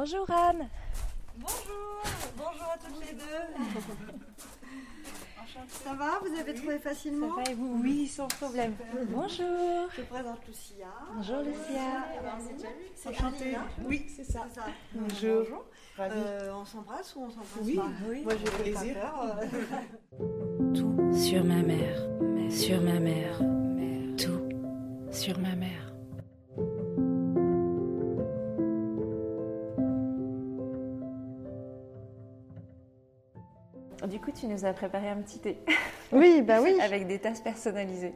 Bonjour Anne. Bonjour, bonjour à toutes les deux. Ça va Vous avez trouvé facilement Ça va et vous Oui, sans problème. Bonjour. Je présente Lucia. Bonjour Lucia. C'est chanté Oui, c'est ça. C'est ça. Bonjour. Euh, on s'embrasse ou on s'embrasse Oui, pas oui. Moi, j'ai Plaisir. plaisir. Tout sur ma mère, sur ma mère, tout sur ma mère. Tu nous as préparé un petit thé Oui, bah oui. avec des tasses personnalisées.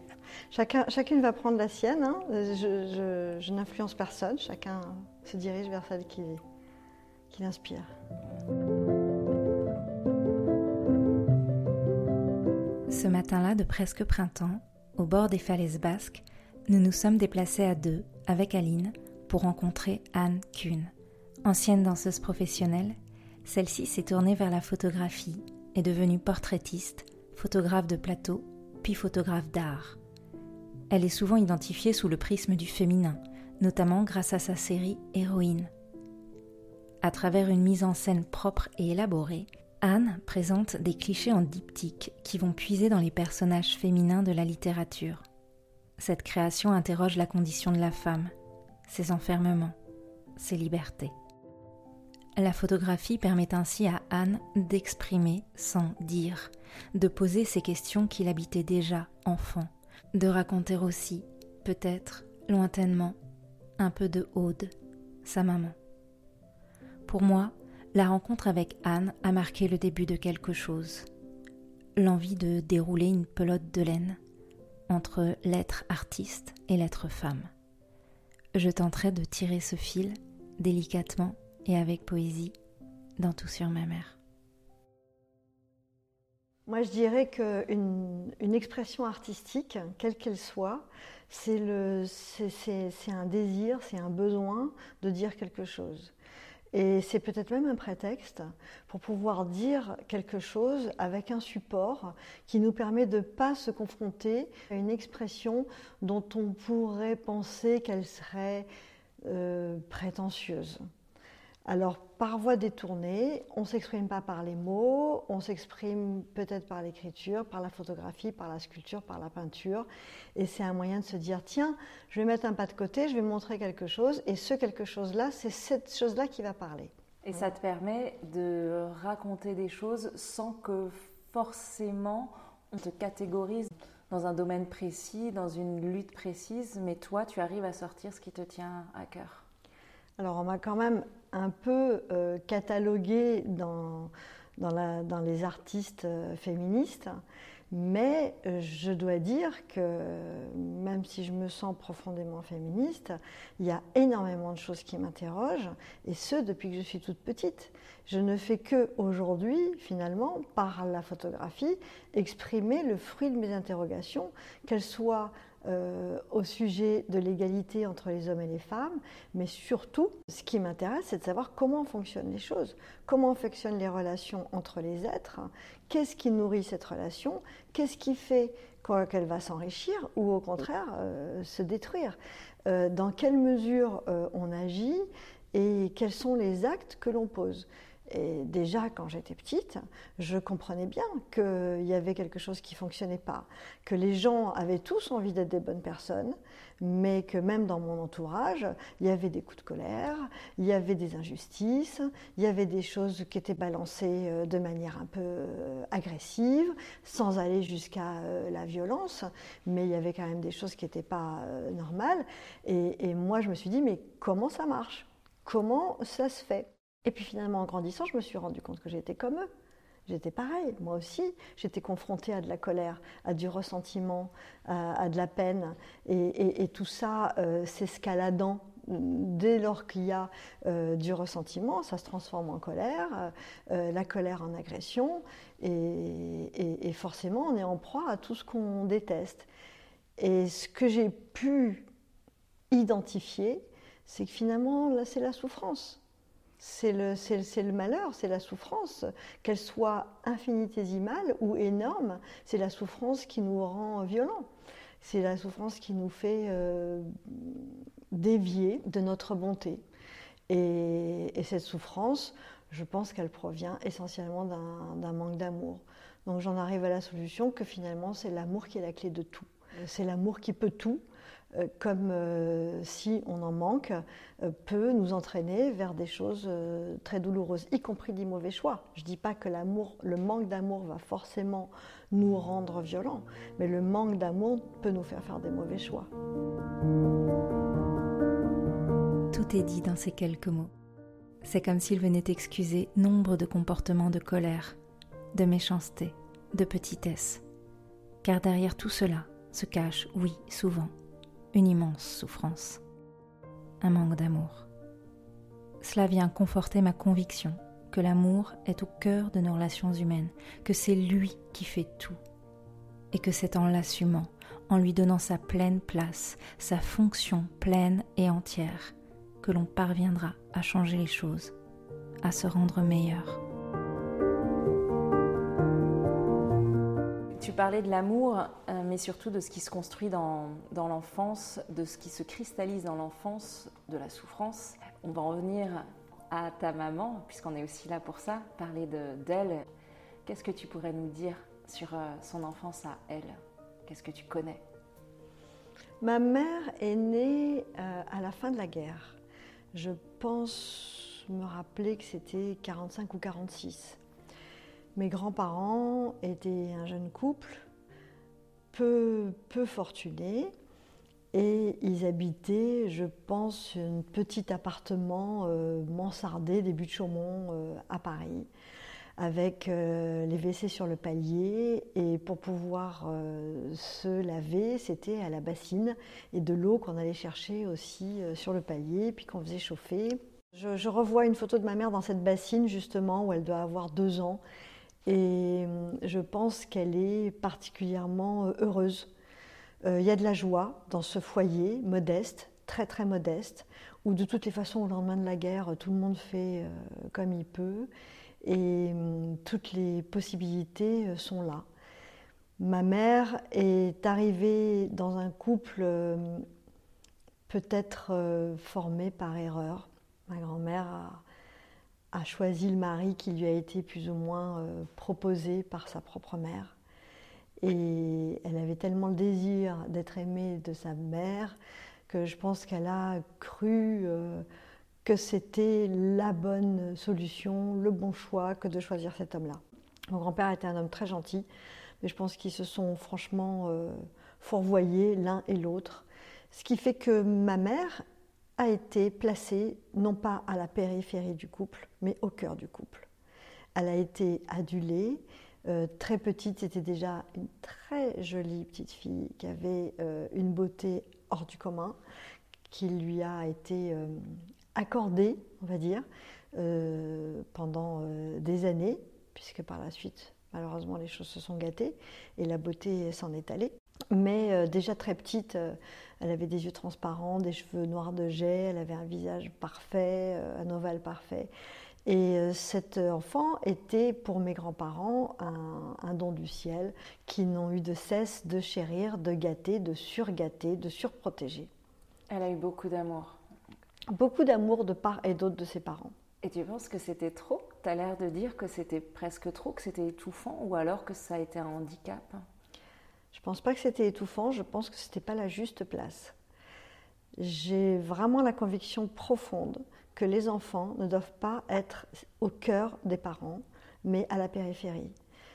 Chacun, chacune va prendre la sienne. hein. Je, je- je n'influence personne. Chacun se dirige vers celle qui, qui l'inspire. Ce matin-là de presque printemps, au bord des falaises basques, nous nous sommes déplacés à deux avec Aline pour rencontrer Anne Kuhn. Ancienne danseuse professionnelle, celle-ci s'est tournée vers la photographie, est devenue portraitiste, photographe de plateau, puis photographe d'art. Elle est souvent identifiée sous le prisme du féminin, notamment grâce à sa série Héroïne. À travers une mise en scène propre et élaborée, Anne présente des clichés en diptyque qui vont puiser dans les personnages féminins de la littérature. Cette création interroge la condition de la femme, ses enfermements, ses libertés. La photographie permet ainsi à Anne d'exprimer sans dire, de poser ces questions qui l'habitaient déjà enfant, de raconter aussi, peut-être, lointainement, un peu de Aude, sa maman. Pour moi, la rencontre avec Anne a marqué le début de quelque chose. L'envie de dérouler une pelote de laine entre l'être artiste et l'être femme. Je tenterai de tirer ce fil délicatement et avec poésie dans Tout sur ma mère. Moi, je dirais qu'une une expression artistique, quelle qu'elle soit, c'est un désir, c'est un besoin de dire quelque chose. Et c'est peut-être même un prétexte pour pouvoir dire quelque chose avec un support qui nous permet de ne pas se confronter à une expression dont on pourrait penser qu'elle serait euh, prétentieuse. Alors, par voie détournée, on ne s'exprime pas par les mots, on s'exprime peut-être par l'écriture, par la photographie, par la sculpture, par la peinture. Et c'est un moyen de se dire, tiens, je vais mettre un pas de côté, je vais montrer quelque chose, et ce quelque chose-là, c'est cette chose-là qui va parler. Et ça te permet de raconter des choses sans que forcément on te catégorise dans un domaine précis, dans une lutte précise, mais toi, tu arrives à sortir ce qui te tient à cœur. Alors, on m'a quand même un peu euh, catalogué dans, dans, la- dans les artistes euh, féministes, mais euh, je dois dire que même si je me sens profondément féministe, il y a énormément de choses qui m'interrogent, et ce depuis que je suis toute petite. Je ne fais que aujourd'hui, finalement, par la photographie, exprimer le fruit de mes interrogations, qu'elles soient euh, au sujet de l'égalité entre les hommes et les femmes, mais surtout, ce qui m'intéresse, c'est de savoir comment fonctionnent les choses, comment fonctionnent les relations entre les êtres, qu'est-ce qui nourrit cette relation, qu'est-ce qui fait qu'elle va s'enrichir ou au contraire euh, se détruire, Euh, dans quelle mesure on agit et quels sont les actes que l'on pose. Et déjà, quand j'étais petite, je comprenais bien qu'il y avait quelque chose qui fonctionnait pas, que les gens avaient tous envie d'être des bonnes personnes, mais que même dans mon entourage, il y avait des coups de colère, il y avait des injustices, il y avait des choses qui étaient balancées euh, de manière un peu euh, agressive, sans aller jusqu'à euh, la violence, mais il y avait quand même des choses qui n'étaient pas normales. Et, et moi, je me suis dit, mais comment ça marche? Comment ça se fait? Et puis finalement, en grandissant, je me suis rendu compte que j'étais comme eux. J'étais pareil, moi aussi, j'étais confrontée à de la colère, à du ressentiment, à, de la peine, et, tout ça euh, s'escaladant. Dès lors qu'il y a euh, du ressentiment, ça se transforme en colère, euh, la colère en agression, et forcément on est en proie à tout ce qu'on déteste. Et ce que j'ai pu identifier, c'est que finalement, là, c'est la souffrance. C'est le, malheur, c'est la souffrance, qu'elle soit infinitésimale ou énorme, c'est la souffrance qui nous rend violents. C'est la souffrance qui nous fait euh, dévier de notre bonté. Et, et cette souffrance, je pense qu'elle provient essentiellement d'un manque d'amour. Donc j'en arrive à la solution que finalement c'est l'amour qui est la clé de tout. C'est l'amour qui peut tout, comme euh, si on en manque, euh, peut nous entraîner vers des choses très douloureuses, y compris des mauvais choix. Je ne dis pas que l'amour, le manque d'amour va forcément nous rendre violents, mais le manque d'amour peut nous faire faire des mauvais choix. Tout est dit dans ces quelques mots. C'est comme s'il venait excuser nombre de comportements de colère, de méchanceté, de petitesse. Car derrière tout cela se cache, oui, souvent, une immense souffrance, un manque d'amour. Cela vient conforter ma conviction que l'amour est au cœur de nos relations humaines, que c'est lui qui fait tout, et que c'est en l'assumant, en lui donnant sa pleine place, sa fonction pleine et entière, que l'on parviendra à changer les choses, à se rendre meilleur. Tu parlais de l'amour, euh, mais surtout de ce qui se construit dans, dans l'enfance, de ce qui se cristallise dans l'enfance, de la souffrance. On va en revenir à ta maman, puisqu'on est aussi là pour ça, parler d'elle. Qu'est-ce que tu pourrais nous dire sur euh, son enfance à elle? Qu'est-ce que tu connais? Ma mère est née euh, à la fin de la guerre. Je pense me rappeler que c'était 45 ou 46. Mes grands-parents étaient un jeune couple, peu, peu fortuné, et ils habitaient, je pense, un petit appartement euh, mansardé début de Chaumont euh, à Paris, avec euh, les WC sur le palier. Et pour pouvoir se laver, c'était à la bassine et de l'eau qu'on allait chercher aussi sur le palier, puis qu'on faisait chauffer. Je, revois une photo de ma mère dans cette bassine, justement, où elle doit avoir deux ans. Et euh, je pense qu'elle est particulièrement euh, heureuse. Euh, il y a de la joie dans ce foyer modeste, très très modeste, où de toutes les façons, au lendemain de la guerre, tout le monde fait comme il peut, et toutes les possibilités sont là. Ma mère est arrivée dans un couple peut-être formé par erreur. Ma grand-mère a a choisi le mari qui lui a été plus ou moins euh, proposé par sa propre mère. Et elle avait tellement le désir d'être aimée de sa mère que je pense qu'elle a cru euh, que c'était la bonne solution, le bon choix que de choisir cet homme-là. Mon grand-père était un homme très gentil, mais je pense qu'ils se sont franchement euh, fourvoyés l'un et l'autre. Ce qui fait que ma mère a été placée non pas à la périphérie du couple, mais au cœur du couple. Elle a été adulée. Euh, très petite, c'était déjà une très jolie petite fille qui avait euh, une beauté hors du commun, qui lui a été euh, accordée, on va dire, pendant des années, puisque par la suite, malheureusement, les choses se sont gâtées et la beauté s'en est allée. Mais déjà très petite, elle avait des yeux transparents, des cheveux noirs de jet, elle avait un visage parfait, euh, un ovale parfait. Et euh, cet enfant était pour mes grands-parents un, don du ciel qui n'ont eu de cesse de chérir, de gâter, de surgâter, de surprotéger. Elle a eu beaucoup d'amour. Beaucoup d'amour de part et d'autre de ses parents. Et tu penses que c'était trop? Tu as l'air de dire que c'était presque trop, que c'était étouffant, ou alors que ça a été un handicap? Je ne pense pas que c'était étouffant, je pense que ce n'était pas la juste place. J'ai vraiment la conviction profonde que les enfants ne doivent pas être au cœur des parents, mais à la périphérie.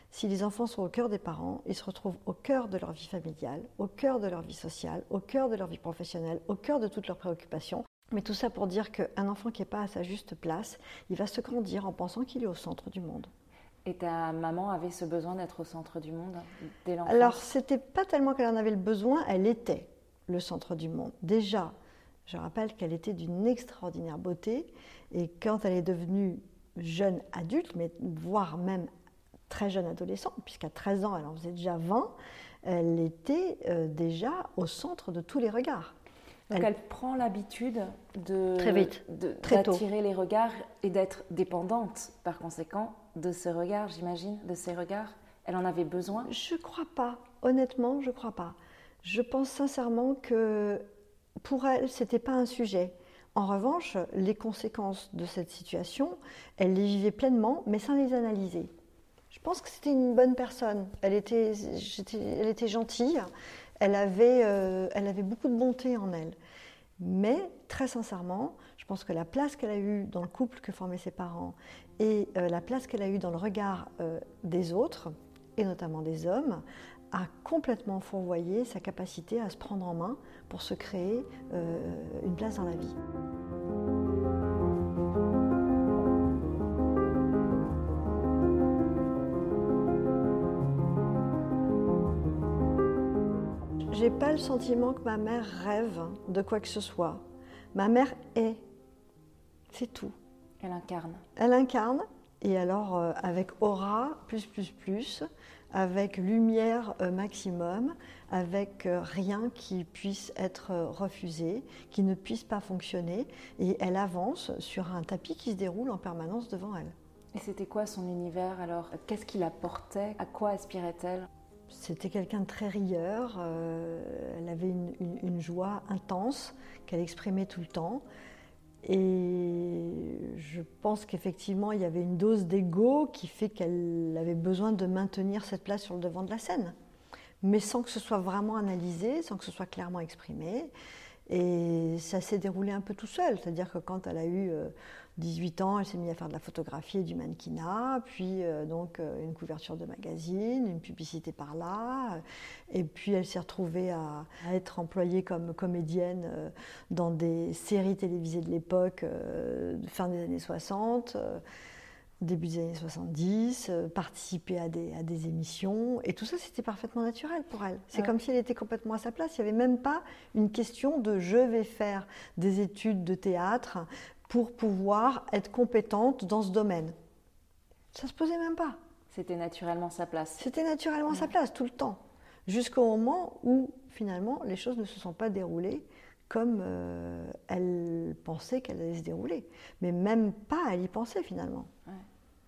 Si les enfants sont au cœur des parents, ils se retrouvent au cœur de leur vie familiale, au cœur de leur vie sociale, au cœur de leur vie professionnelle, au cœur de toutes leurs préoccupations. Mais tout ça pour dire qu'un enfant qui n'est pas à sa juste place, il va se grandir en pensant qu'il est au centre du monde. Et ta maman avait ce besoin d'être au centre du monde dès l'enfance? Alors, c'était pas tellement qu'elle en avait le besoin, elle était le centre du monde. Déjà, je rappelle qu'elle était d'une extraordinaire beauté, et quand elle est devenue jeune adulte, mais voire même très jeune adolescente, puisqu'à 13 ans, elle en faisait déjà 20, elle était euh, déjà au centre de tous les regards. Donc elle, prend l'habitude de très vite, d'attirer les regards et d'être dépendante par conséquent de ce regard, j'imagine, de ces regards. Elle en avait besoin Je crois pas. Honnêtement, je crois pas. Je pense sincèrement que pour elle, c'était pas un sujet. En revanche, les conséquences de cette situation, elle les vivait pleinement, mais sans les analyser. Je pense que c'était une bonne personne. Elle était, elle était gentille. Elle avait, euh, elle avait beaucoup de bonté en elle. Mais très sincèrement, je pense que la place qu'elle a eue dans le couple que formaient ses parents et euh, la place qu'elle a eue dans le regard euh, des autres, et notamment des hommes, a complètement fourvoyé sa capacité à se prendre en main pour se créer une place dans la vie. J'ai pas le sentiment que ma mère rêve de quoi que ce soit. Ma mère est. C'est tout. Elle incarne. Elle incarne. Et alors, euh, avec aura, plus, plus, plus, avec lumière euh, maximum, avec euh, rien qui puisse être refusé, qui ne puisse pas fonctionner. Et elle avance sur un tapis qui se déroule en permanence devant elle. Et c'était quoi son univers alors? Qu'est-ce qui la portait? À quoi aspirait-elle? C'était quelqu'un de très rieur, elle avait une, joie intense qu'elle exprimait tout le temps. Et je pense qu'effectivement, il y avait une dose d'ego qui fait qu'elle avait besoin de maintenir cette place sur le devant de la scène, mais sans que ce soit vraiment analysé, sans que ce soit clairement exprimé. Et ça s'est déroulé un peu tout seul, c'est-à-dire que quand elle a eu euh, 18 ans, elle s'est mise à faire de la photographie et du mannequinat, puis euh, donc euh, une couverture de magazine, une publicité par là, et puis elle s'est retrouvée à, être employée comme comédienne euh, dans des séries télévisées de l'époque, fin des années 60 début des années 70, participer à des, à des, émissions. Et tout ça, c'était parfaitement naturel pour elle. C'est comme si elle était complètement à sa place. Il n'y avait même pas une question de je vais faire des études de théâtre pour pouvoir être compétente dans ce domaine. Ça se posait même pas. C'était naturellement sa place. C'était naturellement sa place tout le temps, jusqu'au moment où finalement les choses ne se sont pas déroulées comme euh, elle pensait qu'elles allaient se dérouler. Mais même pas elle y pensait finalement.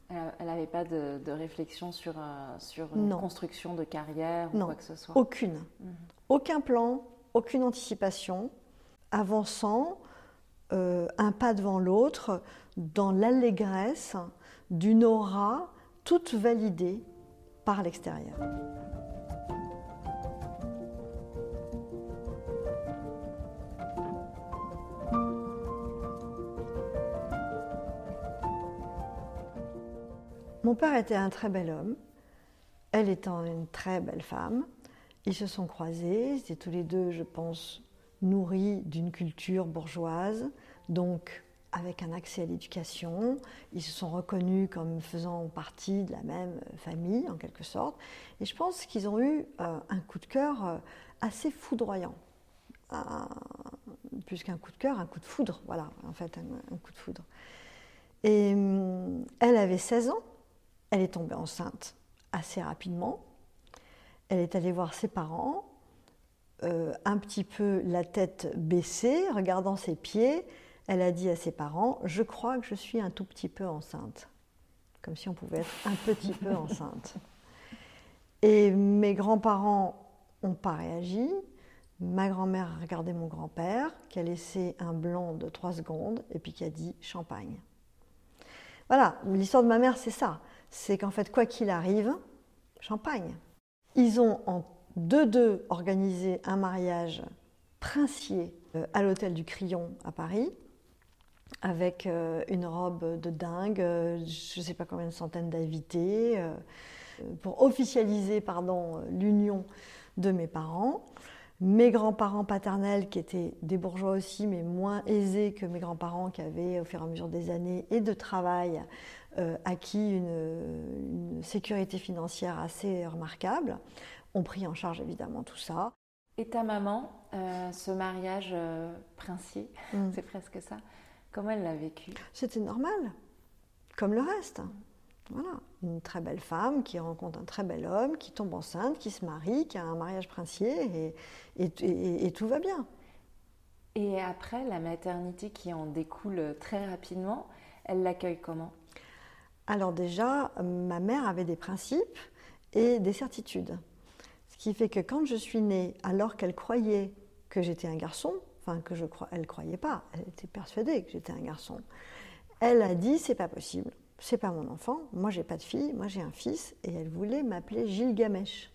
Elle n'avait pas de, réflexion sur, euh, sur une construction de carrière ou quoi que ce soit Aucune. Mhm. Aucun plan, aucune anticipation, avançant euh, un pas devant l'autre, dans l'allégresse d'une aura toute validée par l'extérieur. Mon père était un très bel homme, elle étant une très belle femme. Ils se sont croisés, ils étaient tous les deux, je pense, nourris d'une culture bourgeoise, donc avec un accès à l'éducation. Ils se sont reconnus comme faisant partie de la même famille, en quelque sorte. Et je pense qu'ils ont eu euh, un coup de cœur euh, assez foudroyant. plus qu'un coup de cœur, un coup de foudre, voilà, en fait, un, coup de foudre. Et hum, elle avait 16 ans, elle est tombée enceinte assez rapidement. Elle est allée voir ses parents, euh, un petit peu la tête baissée, regardant ses pieds, elle a dit à ses parents Je crois que je suis un tout petit peu enceinte. Comme si on pouvait être un petit peu enceinte. Et mes grands-parents n'ont pas réagi. Ma grand-mère a regardé mon grand-père, qui a laissé un blanc de trois secondes et puis qui a dit champagne. Voilà, l'histoire de ma mère, c'est ça. C'est qu'en fait, quoi qu'il arrive, champagne. Ils ont en deux deux organisé un mariage princier euh, à l'hôtel du Crillon à Paris, avec euh, une robe de dingue, euh, je ne sais pas combien de centaines d'invités, pour officialiser pardon, l'union de mes parents. Mes grands-parents paternels, qui étaient des bourgeois aussi, mais moins aisés que mes grands-parents, qui avaient, au fur et à mesure des années et de travail, acquis une, une, sécurité financière assez remarquable, ont pris en charge évidemment tout ça. Et ta maman, euh, ce mariage euh, princier, mm. c'est presque ça, comment elle l'a vécu? C'était normal, comme le reste. Voilà, une très belle femme qui rencontre un très bel homme, qui tombe enceinte, qui se marie, qui a un mariage princier, et, et, et tout va bien. Et après, la maternité qui en découle très rapidement, elle l'accueille comment? Alors déjà, ma mère avait des principes et des certitudes qui fait que quand je suis née, alors qu'elle croyait que j'étais un garçon, enfin que je crois, elle croyait pas, elle était persuadée que j'étais un garçon. Elle a dit c'est pas possible, c'est pas mon enfant, moi j'ai pas de fille, moi j'ai un fils, et elle voulait m'appeler Gilgamesh.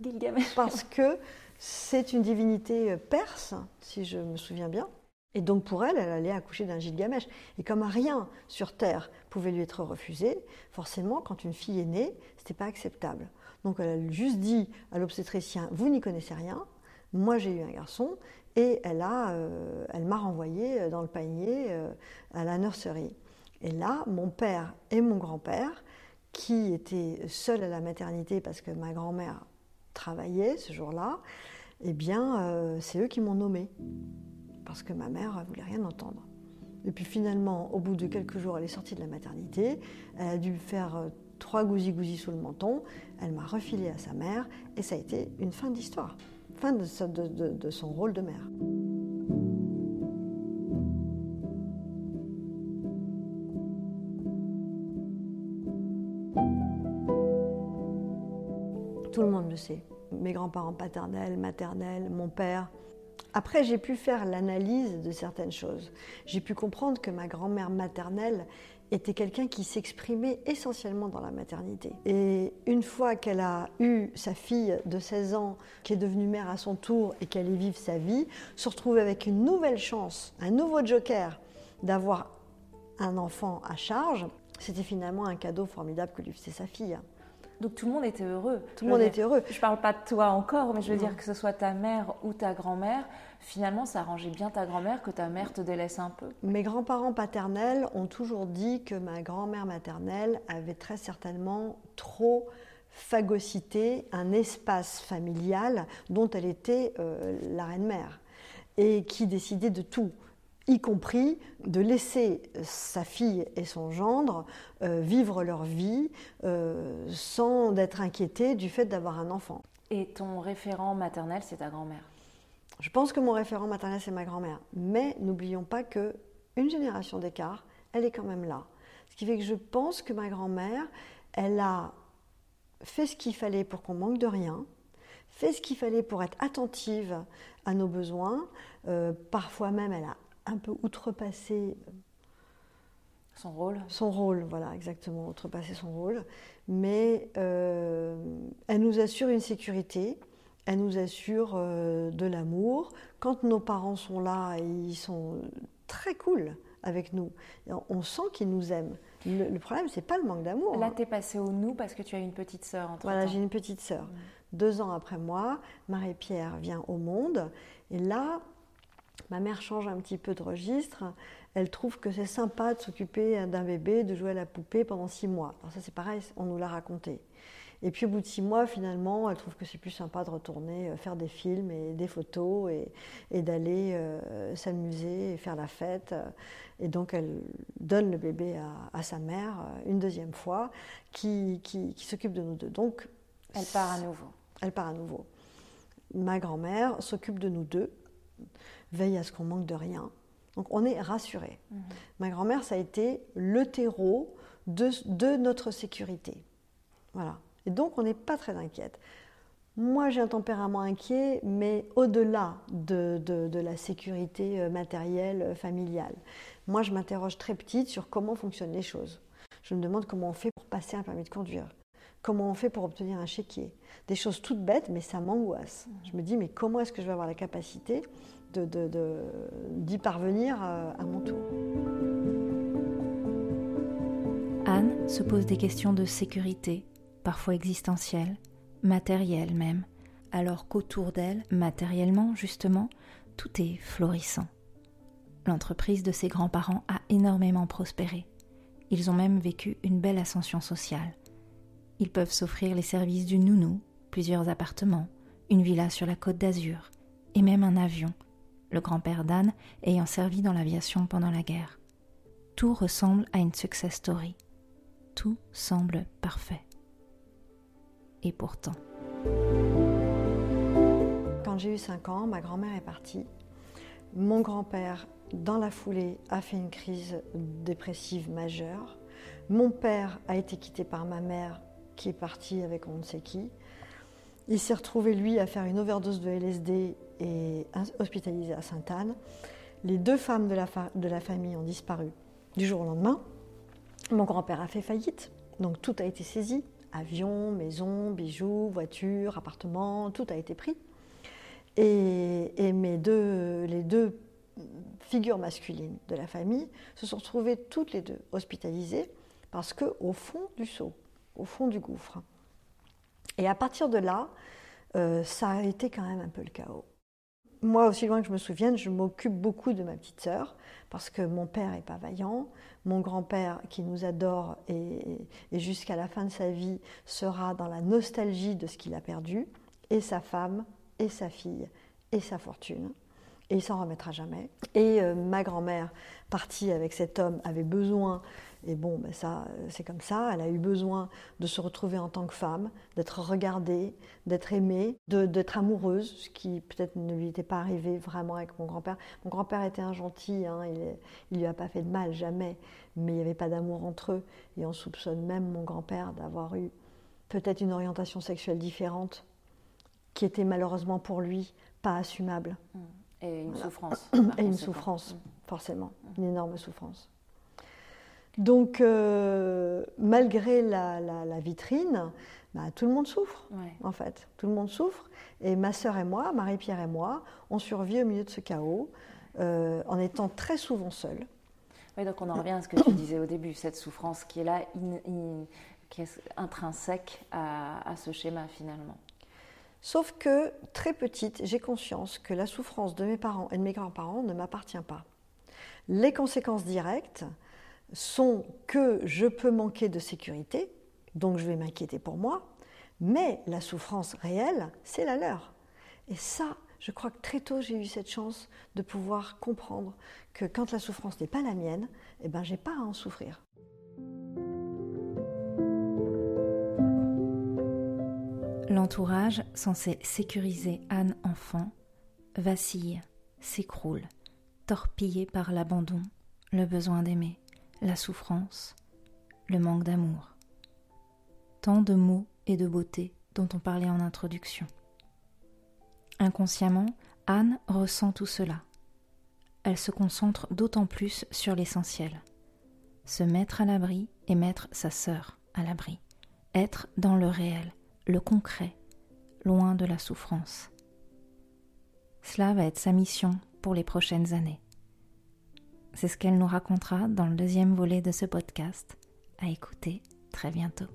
Gilgamesh. Parce que c'est une divinité perse, si je me souviens bien. Et donc pour elle, elle allait accoucher d'un Gilgamesh. Et comme rien sur Terre pouvait lui être refusé, forcément, quand une fille est née, c'était pas acceptable. Donc elle a juste dit à l'obstétricien Vous n'y connaissez rien, moi j'ai eu un garçon, et elle, euh, m'a renvoyé dans le panier euh, à la nurserie. Et là, mon père et mon grand-père, qui étaient seuls à la maternité parce que ma grand-mère travaillait ce jour-là, eh bien, euh, c'est eux qui m'ont nommé parce que ma mère voulait rien entendre. Et puis finalement, au bout de quelques jours, elle est sortie de la maternité, elle a dû faire euh, trois gousi-gousi sous le menton, elle m'a refilé à sa mère, et ça a été une fin d'histoire, fin de, de son rôle de mère. Tout le monde le sait. Mes grands-parents paternels, maternels, mon père, après, j'ai pu faire l'analyse de certaines choses. J'ai pu comprendre que ma grand-mère maternelle était quelqu'un qui s'exprimait essentiellement dans la maternité. Et une fois qu'elle a eu sa fille de 16 ans, qui est devenue mère à son tour et qu'elle y vive sa vie, se retrouve avec une nouvelle chance, un nouveau joker d'avoir un enfant à charge, c'était finalement un cadeau formidable que lui faisait sa fille. Donc tout le monde était heureux. Tout le monde était heureux. Je parle pas de toi encore, mais je veux dire que ce soit ta mère ou ta grand-mère, finalement ça arrangeait bien ta grand-mère que ta mère te délaisse un peu. Mes grands-parents paternels ont toujours dit que ma grand-mère maternelle avait très certainement trop phagocyté un espace familial dont elle était euh, la reine-mère et qui décidait de tout y compris de laisser sa fille et son gendre euh, vivre leur vie euh, sans être inquiétés du fait d'avoir un enfant. Et ton référent maternel, c'est ta grand-mère? Je pense que mon référent maternel, c'est ma grand-mère. Mais n'oublions pas que une génération d'écart, elle est quand même là. Ce qui fait que je pense que ma grand-mère, elle a fait ce qu'il fallait pour qu'on manque de rien, fait ce qu'il fallait pour être attentive à nos besoins. Euh, parfois même, elle a un peu outrepassé son rôle. Son rôle, voilà, exactement, outrepasser son rôle. Mais euh, elle nous assure une sécurité, elle nous assure euh, de l'amour. Quand nos parents sont là, ils sont très cool avec nous. On sent qu'ils nous aiment. Le, problème, c'est pas le manque d'amour. Là, tu es passé au nous parce que tu as une petite sœur. Voilà, j'ai une petite sœur. Mm. Deux ans après moi, Marie-Pierre vient au monde. Et là, Ma mère change un petit peu de registre. Elle trouve que c'est sympa de s'occuper d'un bébé, de jouer à la poupée pendant six mois. Alors ça c'est pareil, on nous l'a raconté. Et puis au bout de six mois, finalement, elle trouve que c'est plus sympa de retourner euh, faire des films et des photos et, d'aller euh, s'amuser et faire la fête. Et donc elle donne le bébé à, sa mère euh, une deuxième fois, qui, qui s'occupe de nous deux. Donc elle part à nouveau. Elle part à nouveau. Ma grand-mère s'occupe de nous deux veille à ce qu'on manque de rien. Donc on est rassuré. Mhm. Ma grand-mère, ça a été le terreau de, de, notre sécurité. Voilà. Et donc on n'est pas très inquiète. Moi, j'ai un tempérament inquiet, mais au-delà de, de, la sécurité euh, matérielle, euh, familiale. Moi, je m'interroge très petite sur comment fonctionnent les choses. Je me demande comment on fait pour passer un permis de conduire. Comment on fait pour obtenir un chéquier Des choses toutes bêtes, mais ça m'angoisse. Mhm. Je me dis, mais comment est-ce que je vais avoir la capacité d'y parvenir euh, à mon tour. Anne se pose des questions de sécurité, parfois existentielles, matérielles même, alors qu'autour d'elle, matériellement justement, tout est florissant. L'entreprise de ses grands-parents a énormément prospéré. Ils ont même vécu une belle ascension sociale. Ils peuvent s'offrir les services du nounou, plusieurs appartements, une villa sur la côte d'Azur, et même un avion le grand-père d'Anne ayant servi dans l'aviation pendant la guerre. Tout ressemble à une success story. Tout semble parfait. Et pourtant. Quand j'ai eu 5 ans, ma grand-mère est partie. Mon grand-père, dans la foulée, a fait une crise dépressive majeure. Mon père a été quitté par ma mère, qui est partie avec on ne sait qui. Il s'est retrouvé, lui, à faire une overdose de LSD et hospitalisé à Sainte-Anne. Les deux femmes de la, famille ont disparu du jour au lendemain. Mon grand-père a fait faillite, donc tout a été saisi. Avion, maison, bijoux, voiture, appartement, tout a été pris. Et, mes deux, les deux figures masculines de la famille se sont retrouvées toutes les deux hospitalisées parce qu'au fond du seau, au fond du gouffre. Et à partir de là, euh, ça a été quand même un peu le chaos. Moi, aussi loin que je me souvienne, je m'occupe beaucoup de ma petite sœur parce que mon père est pas vaillant, mon grand-père qui nous adore et, et jusqu'à la fin de sa vie sera dans la nostalgie de ce qu'il a perdu, et sa femme, et sa fille, et sa fortune et il s'en remettra jamais. Et euh, ma grand-mère, partie avec cet homme, avait besoin, et bon, ben ça, euh, c'est comme ça, elle a eu besoin de se retrouver en tant que femme, d'être regardée, d'être aimée, d'être amoureuse, ce qui peut-être ne lui était pas arrivé vraiment avec mon grand-père. Mon grand-père était un gentil, hein, il ne lui a pas fait de mal, jamais, mais il n'y avait pas d'amour entre eux, et on soupçonne même mon grand-père d'avoir eu peut-être une orientation sexuelle différente, qui était malheureusement pour lui pas assumable. Mmh. Et une souffrance. Et une souffrance, mm. forcément, une énorme souffrance. Donc, euh, malgré la, vitrine, bah, tout le monde souffre, en fait. Tout le monde souffre. Et ma sœur et moi, Marie-Pierre et moi, on survit au milieu de ce chaos, euh, en étant très souvent seuls. Oui, donc on en revient à ce que tu disais au début, cette souffrance qui est là, qui est intrinsèque à ce schéma finalement. Sauf que, très petite, j'ai conscience que la souffrance de mes parents et de mes grands-parents ne m'appartient pas. Les conséquences directes sont que je peux manquer de sécurité, donc je vais m'inquiéter pour moi, mais la souffrance réelle, c'est la leur. Et ça, je crois que très tôt, j'ai eu cette chance de pouvoir comprendre que quand la souffrance n'est pas la mienne, eh ben, j'ai pas à en souffrir. L'entourage, censé sécuriser Anne enfant, vacille, s'écroule, torpillé par l'abandon, le besoin d'aimer, la souffrance, le manque d'amour. Tant de mots et de beauté dont on parlait en introduction. Inconsciemment, Anne ressent tout cela. Elle se concentre d'autant plus sur l'essentiel. Se mettre à l'abri et mettre sa sœur à l'abri. Être dans le réel, le concret, loin de la souffrance. Cela va être sa mission pour les prochaines années. C'est ce qu'elle nous racontera dans le deuxième volet de ce podcast, à écouter très bientôt.